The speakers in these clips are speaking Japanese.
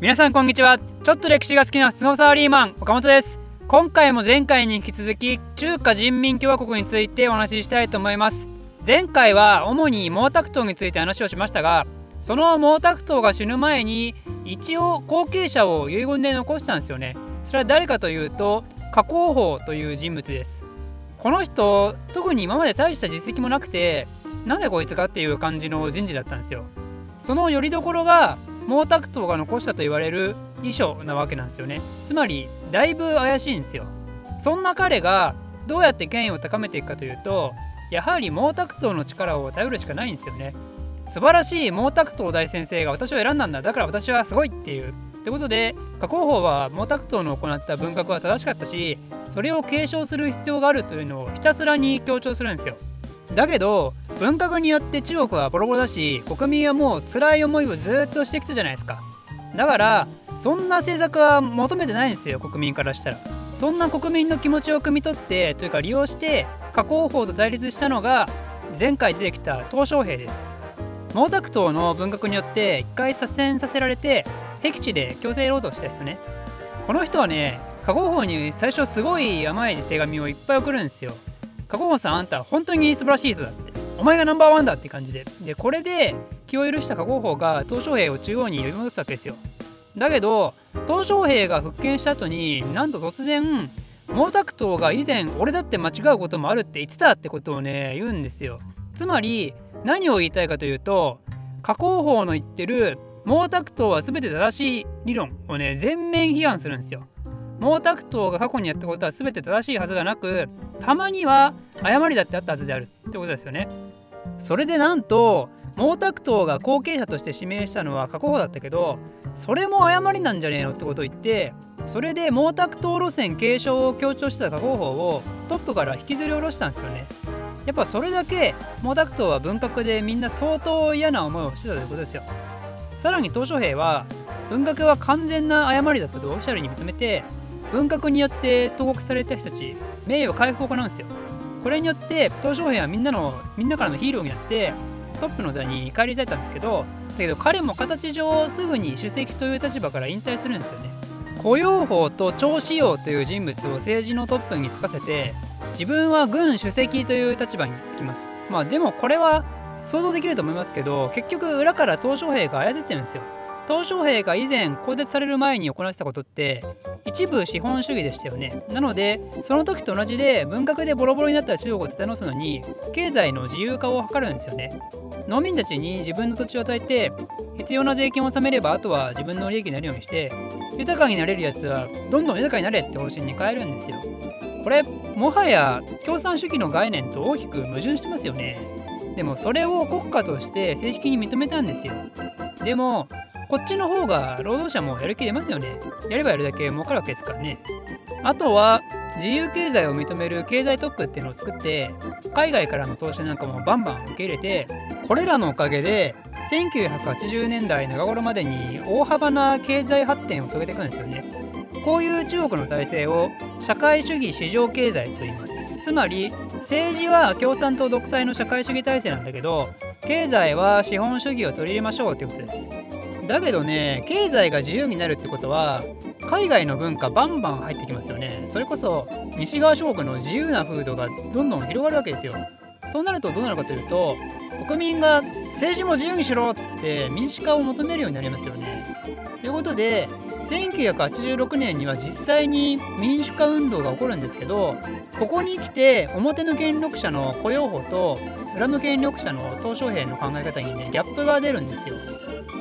皆さんこんにちは。ちょっと歴史が好きな普通のサラリーマン岡本です。今回も前回に引き続き中華人民共和国についてお話ししたいと思います。前回は主に毛沢東について話をしましたがその毛沢東が死ぬ前に一応後継者を遺言で残したんですよね。それは誰かというと加工法という人物です。この人特に今まで大した実績もなくてなんでこいつかっていう感じの人事だったんですよ。その拠り所が毛沢東が残したと言われる遺書なわけなんですよね。つまりだいぶ怪しいんですよ。そんな彼がどうやって権威を高めていくかというとやはり毛沢東の力を頼るしかないんですよね。素晴らしい毛沢東大先生が私を選んだんだ。だから私はすごいっていう。ってことで加工法は毛沢東の行った文革は正しかったしそれを継承する必要があるというのをひたすらに強調するんですよ。だけど文革によって中国はボロボロだし国民はもう辛い思いをずっとしてきたじゃないですか。だからそんな政策は求めてないんですよ国民からしたら。そんな国民の気持ちを汲み取ってというか利用して加工法と対立したのが前回出てきた鄧小平です。毛沢東の文革によって一回左遷させられて僻地で強制労働した人ね。この人はね加工法に最初すごい甘い手紙をいっぱい送るんですよ。加工法さんあんた本当に素晴らしい人だって。お前がナンバーワンだって感じで。でこれで気を許した加工法が鄧小平を中央に呼び戻すわけですよ。だけど鄧小平が復権した後になんと突然毛沢東が以前俺だって間違うこともあるって言ってたってことをね言うんですよ。つまり何を言いたいかというと加工法の言ってる毛沢東は全て正しい理論をね全面批判するんですよ。毛沢東が過去にやったことは全て正しいはずがなくたまには誤りだってあったはずであるってことですよね。それでなんと毛沢東が後継者として指名したのは過去法だったけどそれも誤りなんじゃねえのってことを言ってそれで毛沢東路線継承を強調してた過去法をトップから引きずり下ろしたんですよね。やっぱそれだけ毛沢東は文革でみんな相当嫌な思いをしてたということですよ。さらに鄧小平は文革は完全な誤りだったとオフィシャルに認めて文革によって投獄された人たち名誉回復を行うんですよ。これによって鄧小平はみんなのみんなからのヒーローになってトップの座に返り咲いたんですけどだけど彼も形上すぐに主席という立場から引退するんですよね。雇用法と趙紫陽という人物を政治のトップに就かせて自分は軍主席という立場につきます。まあでもこれは想像できると思いますけど結局裏から鄧小平が操ってるんですよ。鄧小平が以前更迭される前に行ってたことって一部資本主義でしたよね。なのでその時と同じで文革でボロボロになった中国を立て直すのに経済の自由化を図るんですよね。農民たちに自分の土地を与えて必要な税金を納めればあとは自分の利益になるようにして豊かになれるやつはどんどん豊かになれって方針に変えるんですよ。これもはや共産主義の概念と大きく矛盾してますよね。でもそれを国家として正式に認めたんですよ。でもこっちの方が労働者もやる気出ますよね。やればやるだけ儲かるわけですからね。あとは自由経済を認める経済特区っていうのを作って海外からの投資なんかもバンバン受け入れてこれらのおかげで1980年代中頃までに大幅な経済発展を遂げていくんですよね。こういう中国の体制を社会主義市場経済と言います。つまり政治は共産党独裁の社会主義体制なんだけど経済は資本主義を取り入れましょうってことです。だけどね経済が自由になるってことは海外の文化バンバン入ってきますよね。それこそ西側諸国の自由な風土がどんどん広がるわけですよ。そうなるとどうなるかというと国民が政治も自由にしろっつって民主化を求めるようになりますよね。ということで1986年には実際に民主化運動が起こるんですけどここに来て表の権力者の雇用法と裏の権力者の鄧小平の考え方にねギャップが出るんですよ。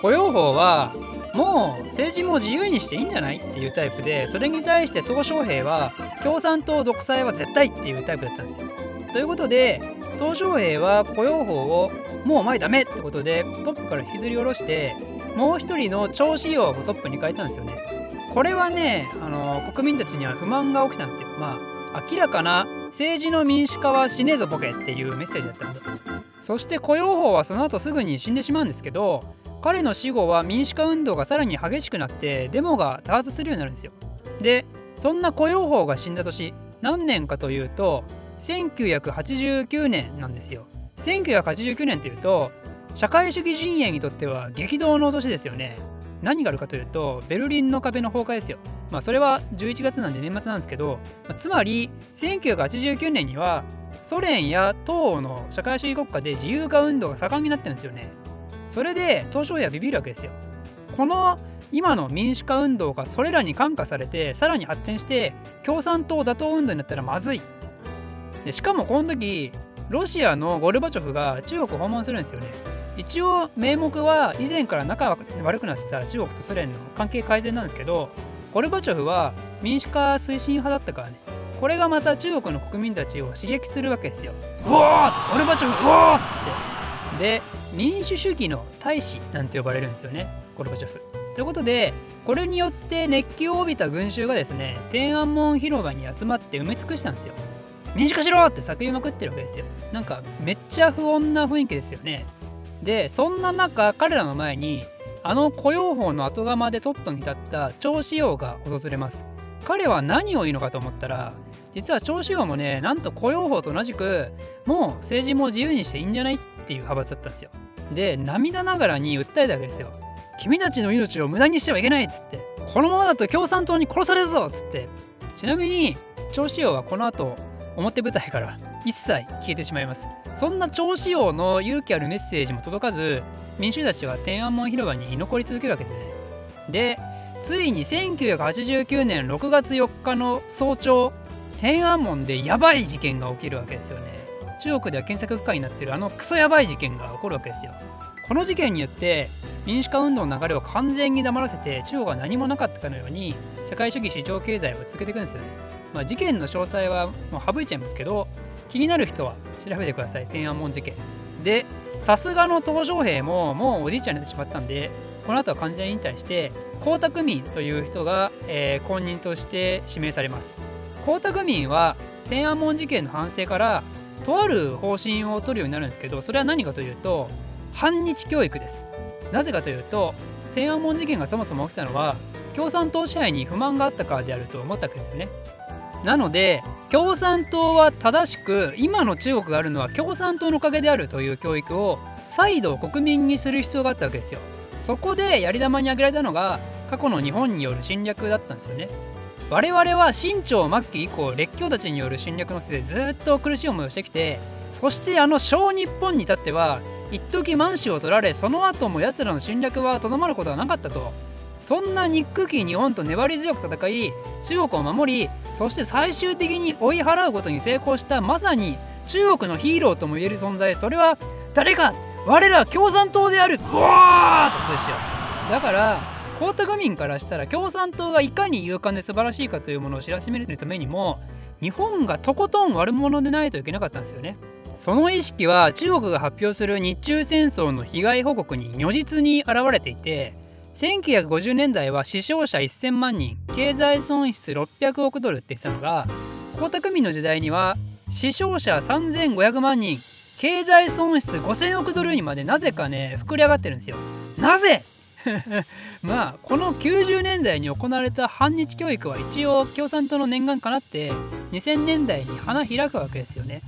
雇用法はもう政治も自由にしていいんじゃないっていうタイプでそれに対して鄧小平は共産党独裁は絶対っていうタイプだったんですよ。ということで鄧小平は雇用法をもうお前ダメってことでトップから引きずり下ろしてもう一人の超仕様をトップに変えたんですよね。これはね、あの国民たちには不満が起きたんですよ。まあ、明らかな政治の民主化は死ねえぞボケっていうメッセージだったんで。そして雇用法はその後すぐに死んでしまうんですけど、彼の死後は民主化運動がさらに激しくなってデモが多発するようになるんですよ。で、そんな雇用法が死んだ年、何年かというと、1989年なんですよ。1989年っていうと社会主義陣営にとっては激動の年ですよね。何があるかというとベルリンの壁の崩壊ですよ。まあそれは11月なんで年末なんですけど、まあ、つまり1989年にはソ連や東欧の社会主義国家で自由化運動が盛んになってるんですよね。それで東証やビビるわけですよ。この今の民主化運動がそれらに感化されてさらに発展して共産党打倒運動になったらまずい。でしかもこの時ロシアのゴルバチョフが中国を訪問するんですよね。一応名目は以前から仲悪くなってた中国とソ連の関係改善なんですけどゴルバチョフは民主化推進派だったからね。これがまた中国の国民たちを刺激するわけですようおーゴルバチョフうおー!っつって。で民主主義の大使なんて呼ばれるんですよね。ゴルバチョフ。ということでこれによって熱気を帯びた群衆がですね天安門広場に集まって埋め尽くしたんですよ。民主化しろって叫びまくってるわけですよ。なんかめっちゃ不穏な雰囲気ですよね。でそんな中彼らの前にあの雇用法の後釜でトップに立った趙志陽が訪れます。彼は何を言うのかと思ったら実は趙志陽もねなんと雇用法と同じくもう政治も自由にしていいんじゃないっていう派閥だったんですよ。で涙ながらに訴えたわけですよ君たちの命を無駄にしてはいけないっつってこのままだと共産党に殺されるぞっつって。ちなみに趙志陽はこの後表舞台から一切消えてしまいます。そんな趙志陽の勇気あるメッセージも届かず民衆たちは天安門広場に居残り続けるわけで。すねでついに1989年6月4日の早朝天安門でやばい事件が起きるわけですよね。中国では検索不可になってるあのクソやばい事件が起こるわけですよ。この事件によって民主化運動の流れを完全に黙らせて中国は何もなかったかのように社会主義市場経済を続けていくんですよね、まあ、事件の詳細はもう省いちゃいますけど気になる人は調べてください。天安門事件。でさすがの東小平ももうおじいちゃんになってしまったんでこの後は完全引退して江沢民という人が、えー、後任として指名されます。江沢民は天安門事件の反省からとある方針を取るようになるんですけどそれは何かというと反日教育です。なぜかというと天安門事件がそもそも起きたのは共産党支配に不満があったからであると思ったわけですよね。なので共産党は正しく今の中国があるのは共産党のおかげであるという教育を再度国民にする必要があったわけですよ。そこでやり玉に挙げられたのが過去の日本による侵略だったんですよね。我々は清朝末期以降列強たちによる侵略のせいでずっと苦しい思いをしてきてそしてあの小日本に至っては一時満州を取られその後も奴らの侵略はとどまることはなかったと。そんな憎き日本と粘り強く戦い中国を守りそして最終的に追い払うことに成功したまさに中国のヒーローともいえる存在。それは誰か我ら共産党である。うわー！ってことですよ。だから江沢民からしたら共産党がいかに勇敢で素晴らしいかというものを知らしめるためにも日本がとことん悪者でないといけなかったんですよねその意識は中国が発表する日中戦争の被害報告に如実に現れていて1950年代は死傷者1000万人経済損失600億ドルって言ってたのが江沢民の時代には死傷者3500万人経済損失5000億ドルにまでなぜかね膨れ上がってるんですよ。なぜ まあこの90年代に行われた反日教育は一応共産党の念願かなって2000年代に花開くわけですよね。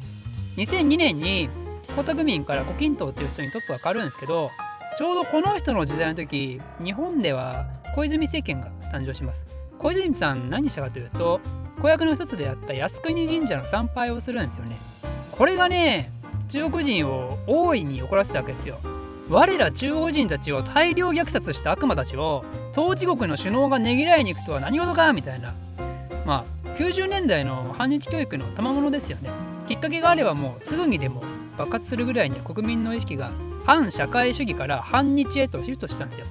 2002年に江沢民から胡錦涛っていう人にトップが変わるんですけどちょうどこの人の時代の時日本では小泉政権が誕生します。小泉さん何したかというと公約の一つであった靖国神社の参拝をするんですよね。これがね中国人を大いに怒らせたわけですよ。我ら中国人たちを大量虐殺した悪魔たちを統治国の首脳がねぎらいに行くとは何事かみたいなまあ90年代の反日教育の賜物ですよねきっかけがあればもうすぐにでも爆発するぐらいに国民の意識が反社会主義から反日へとシフトしたんですよ。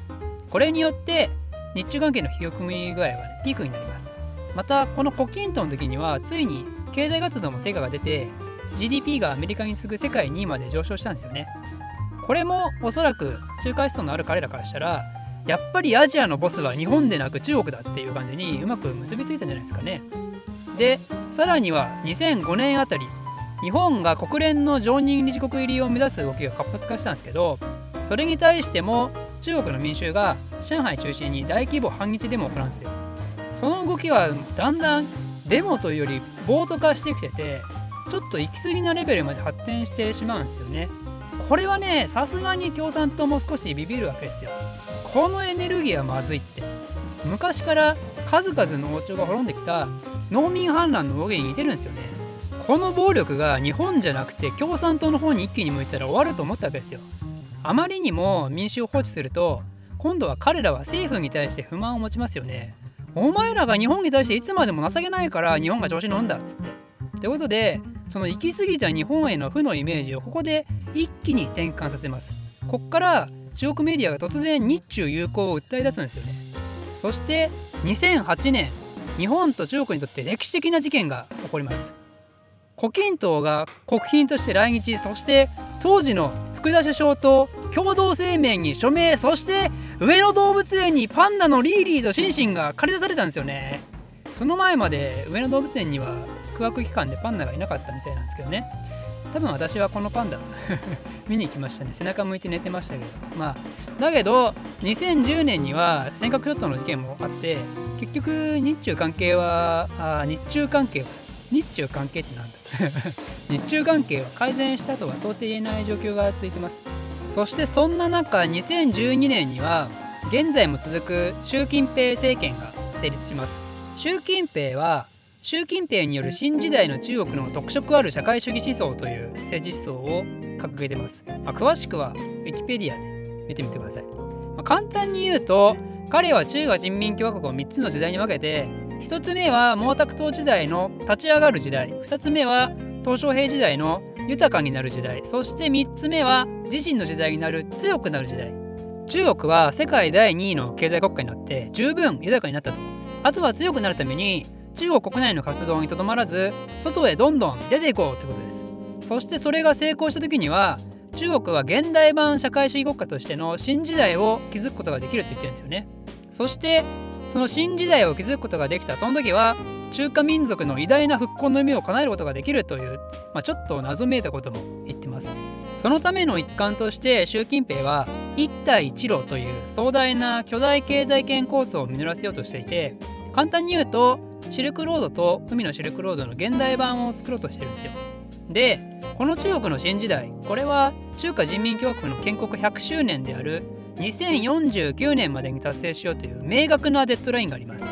これによって日中関係の冷え込み具合は、ね、ピークになります。またこの胡錦涛の時にはついに経済活動も成果が出て GDP がアメリカに次ぐ世界2位まで上昇したんですよね。これもおそらく中華思想のある彼らからしたらやっぱりアジアのボスは日本でなく中国だっていう感じにうまく結びついたんじゃないですかね。でさらには2005年あたり日本が国連の常任理事国入りを目指す動きが活発化したんですけどそれに対しても中国の民衆が上海中心に大規模反日デモを行うんですよその動きはだんだんデモというより暴徒化してきててちょっと行き過ぎなレベルまで発展してしまうんですよねこれはねさすがに共産党も少しビビるわけですよ。このエネルギーはまずいって。昔から数々の王朝が滅んできた農民反乱の動きに似てるんですよね。この暴力が日本じゃなくて共産党の方に一気に向いたら終わると思ったわけですよ。あまりにも民主を放置すると今度は彼らは政府に対して不満を持ちますよね。お前らが日本に対していつまでも情けないから日本が調子に乗るんだっつって。ってことでその行き過ぎた日本への負のイメージをここで一気に転換させます。こっから中国メディアが突然日中友好を訴え出すんですよね。そして2008年日本と中国にとって歴史的な事件が起こります。胡錦涛が国賓として来日。そして当時の福田首相と共同声明に署名。そして上野動物園にパンダのリーリーとシンシンが借り出されたんですよね。その前まで上野動物園には空白期間でパンダがいなかったみたいなんですけどね。多分私はこのパンダ 見に行きましたね。背中向いて寝てましたけど。まあだけど2010年には尖閣諸島の事件もあって結局日中関係はあ日中関係は日中関係ってなんだ。日中関係は改善したとは到底言えない状況が続いてます。そしてそんな中2012年には現在も続く習近平政権が成立します。習近平は習近平による新時代の中国の特色ある社会主義思想という政治思想を掲げてます、まあ、詳しくはウィキペディアで見てみてください、まあ、簡単に言うと彼は中華人民共和国を3つの時代に分けて1つ目は毛沢東時代の立ち上がる時代2つ目は鄧小平時代の豊かになる時代そして3つ目は自身の時代になる強くなる時代。中国は世界第2位の経済国家になって十分豊かになったと。あとは強くなるために中国国内の活動にとどまらず外へどんどん出ていこうということです。そしてそれが成功した時には中国は現代版社会主義国家としての新時代を築くことができると言ってるんですよね。そしてその新時代を築くことができたその時は中華民族の偉大な復興の夢を叶えることができるという、まあ、ちょっと謎めいたことも言ってます。そのための一環として習近平は一帯一路という壮大な巨大経済圏構想を実らせようとしていて簡単に言うとシルクロードと海のシルクロードの現代版を作ろうとしてるんですよ。でこの中国の新時代これは中華人民共和国の建国100周年である2049年までに達成しようという明確なデッドラインがあります。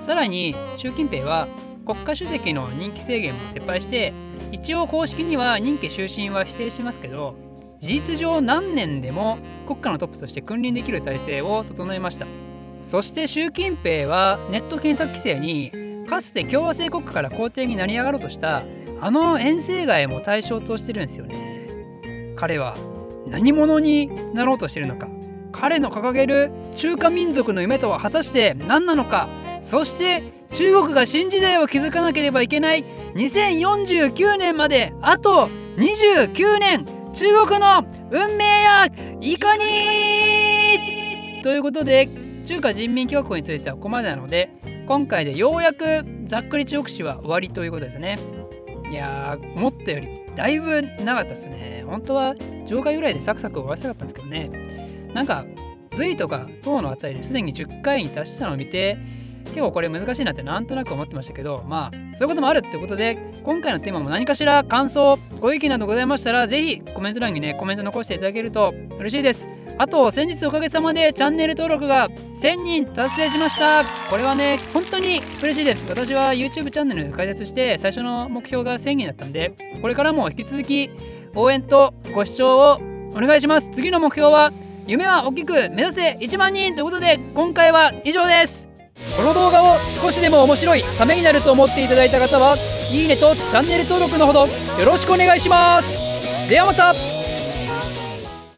さらに習近平は国家主席の任期制限も撤廃して一応公式には任期終身は否定してますけど事実上何年でも国家のトップとして君臨できる体制を整えましたそして習近平はネット検索規制にかつて共和制国家から皇帝になり上がろうとしたあの遠征外も対象としてるんですよね。彼は何者になろうとしてるのか彼の掲げる中華民族の夢とは果たして何なのかそして中国が新時代を築かなければいけない2049年まであと29年中国の運命やいかにということで中華人民共和国についてはここまでなので今回でようやくざっくり中国史は終わりということですね。いやー思ったよりだいぶなかったですね。本当は上回ぐらいでサクサク終わらせたかったんですけどね。なんか隋とか唐のあたりですでに10回に達したのを見て結構これ難しいなってなんとなく思ってましたけどまあそういうこともあるってことで今回のテーマも何かしら感想ご意見などございましたら是非コメント欄にねコメント残していただけると嬉しいです。あと先日おかげさまでチャンネル登録が1000人達成しました。これはね本当に嬉しいです。私は YouTube チャンネル開設して最初の目標が1000人だったんでこれからも引き続き応援とご視聴をお願いします。次の目標は夢は大きく目指せ1万人ということで今回は以上です。この動画を少しでも面白いためになると思っていただいた方はいいねとチャンネル登録のほどよろしくお願いします。ではまた。